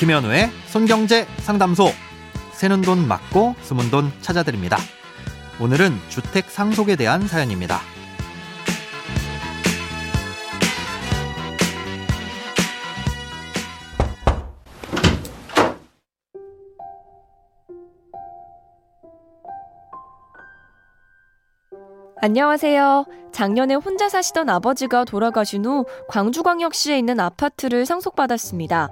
김현우의 손경제 상담소. 새는 돈 맞고 숨은 돈 찾아드립니다. 오늘은 주택 상속에 대한 사연입니다. 안녕하세요. 작년에 혼자 사시던 아버지가 돌아가신 후 광주광역시에 있는 아파트를 상속받았습니다.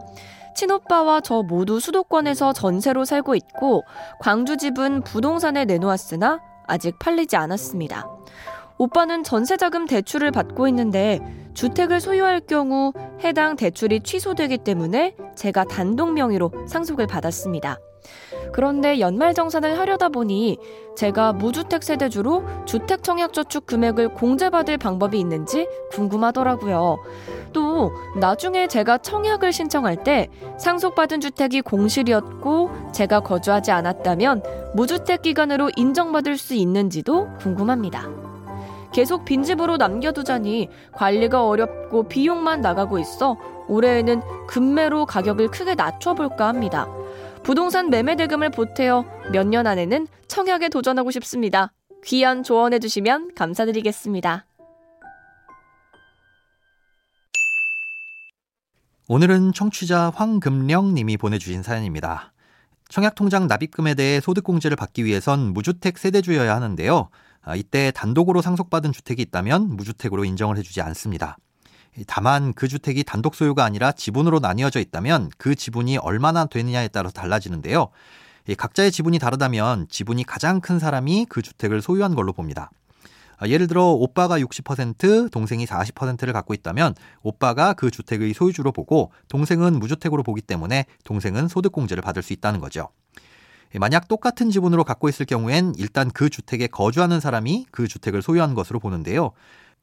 친오빠와 저 모두 수도권에서 전세로 살고 있고 광주 집은 부동산에 내놓았으나 아직 팔리지 않았습니다. 오빠는 전세자금 대출을 받고 있는데 주택을 소유할 경우 해당 대출이 취소되기 때문에 제가 단독 명의로 상속을 받았습니다. 그런데 연말정산을 하려다 보니 제가 무주택 세대주로 주택청약저축 금액을 공제받을 방법이 있는지 궁금하더라고요. 또 나중에 제가 청약을 신청할 때 상속받은 주택이 공실이었고 제가 거주하지 않았다면 무주택 기간으로 인정받을 수 있는지도 궁금합니다. 계속 빈집으로 남겨두자니 관리가 어렵고 비용만 나가고 있어 올해에는 금매로 가격을 크게 낮춰볼까 합니다. 부동산 매매 대금을 보태어 몇 년 안에는 청약에 도전하고 싶습니다. 귀한 조언해 주시면 감사드리겠습니다. 오늘은 청취자 황금령 님이 보내주신 사연입니다. 청약통장 납입금에 대해 소득공제를 받기 위해선 무주택 세대주여야 하는데요. 아, 이때 단독으로 상속받은 주택이 있다면 무주택으로 인정을 해주지 않습니다. 다만 그 주택이 단독 소유가 아니라 지분으로 나뉘어져 있다면 그 지분이 얼마나 되느냐에 따라서 달라지는데요. 각자의 지분이 다르다면 지분이 가장 큰 사람이 그 주택을 소유한 걸로 봅니다. 아, 예를 들어 오빠가 60%, 동생이 40%를 갖고 있다면 오빠가 그 주택의 소유주로 보고 동생은 무주택으로 보기 때문에 동생은 소득공제를 받을 수 있다는 거죠. 만약 똑같은 지분으로 갖고 있을 경우엔 일단 그 주택에 거주하는 사람이 그 주택을 소유한 것으로 보는데요.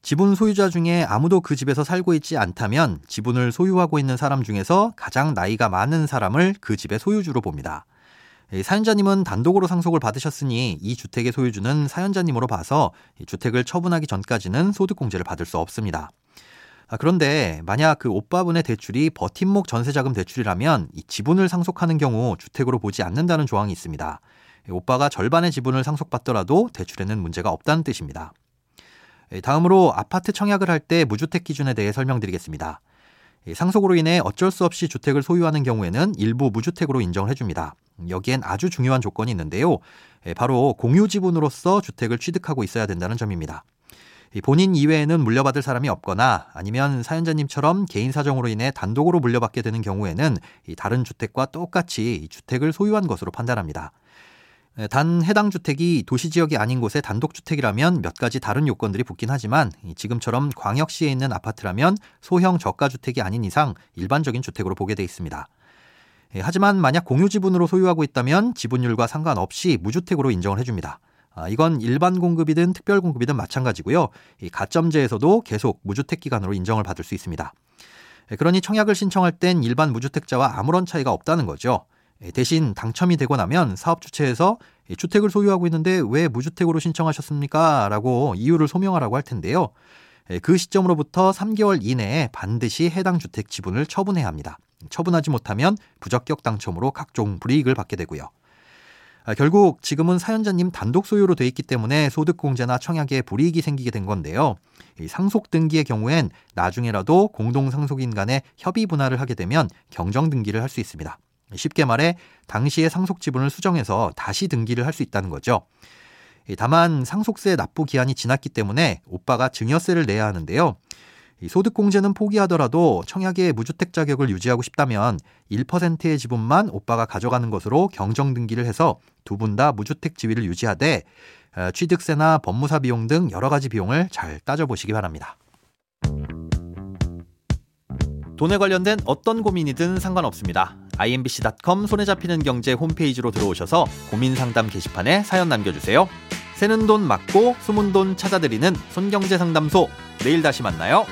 지분 소유자 중에 아무도 그 집에서 살고 있지 않다면 지분을 소유하고 있는 사람 중에서 가장 나이가 많은 사람을 그 집의 소유주로 봅니다. 사연자님은 단독으로 상속을 받으셨으니 이 주택의 소유주는 사연자님으로 봐서 주택을 처분하기 전까지는 소득공제를 받을 수 없습니다. 아, 그런데 만약 그 오빠분의 대출이 버팀목 전세자금 대출이라면 이 지분을 상속하는 경우 주택으로 보지 않는다는 조항이 있습니다. 오빠가 절반의 지분을 상속받더라도 대출에는 문제가 없다는 뜻입니다. 다음으로 아파트 청약을 할 때 무주택 기준에 대해 설명드리겠습니다. 상속으로 인해 어쩔 수 없이 주택을 소유하는 경우에는 일부 무주택으로 인정을 해줍니다. 여기엔 아주 중요한 조건이 있는데요. 바로 공유 지분으로서 주택을 취득하고 있어야 된다는 점입니다. 본인 이외에는 물려받을 사람이 없거나 아니면 사연자님처럼 개인 사정으로 인해 단독으로 물려받게 되는 경우에는 다른 주택과 똑같이 주택을 소유한 것으로 판단합니다. 단 해당 주택이 도시 지역이 아닌 곳의 단독 주택이라면 몇 가지 다른 요건들이 붙긴 하지만 지금처럼 광역시에 있는 아파트라면 소형 저가 주택이 아닌 이상 일반적인 주택으로 보게 돼 있습니다. 하지만 만약 공유 지분으로 소유하고 있다면 지분율과 상관없이 무주택으로 인정을 해줍니다. 아, 이건 일반 공급이든 특별 공급이든 마찬가지고요. 이 가점제에서도 계속 무주택 기간으로 인정을 받을 수 있습니다. 그러니 청약을 신청할 땐 일반 무주택자와 아무런 차이가 없다는 거죠. 대신 당첨이 되고 나면 사업 주체에서 주택을 소유하고 있는데 왜 무주택으로 신청하셨습니까? 라고 이유를 소명하라고 할 텐데요. 그 시점으로부터 3개월 이내에 반드시 해당 주택 지분을 처분해야 합니다. 처분하지 못하면 부적격 당첨으로 각종 불이익을 받게 되고요. 아, 결국 지금은 사연자님 단독 소유로 돼 있기 때문에 소득공제나 청약에 불이익이 생기게 된 건데요. 상속 등기의 경우엔 나중에라도 공동 상속인 간의 협의 분할을 하게 되면 경정 등기를 할 수 있습니다. 쉽게 말해 당시의 상속 지분을 수정해서 다시 등기를 할 수 있다는 거죠. 다만 상속세 납부 기한이 지났기 때문에 오빠가 증여세를 내야 하는데요. 소득공제는 포기하더라도 청약의 무주택 자격을 유지하고 싶다면 1%의 지분만 오빠가 가져가는 것으로 경정 등기를 해서 두 분 다 무주택 지위를 유지하되 어, 취득세나 법무사 비용 등 여러 가지 비용을 잘 따져보시기 바랍니다. 돈에 관련된 어떤 고민이든 상관없습니다. imbc.com 손에 잡히는 경제 홈페이지로 들어오셔서 고민 상담 게시판에 사연 남겨주세요. 새는 돈 맞고 숨은 돈 찾아드리는 손경제 상담소. 내일 다시 만나요.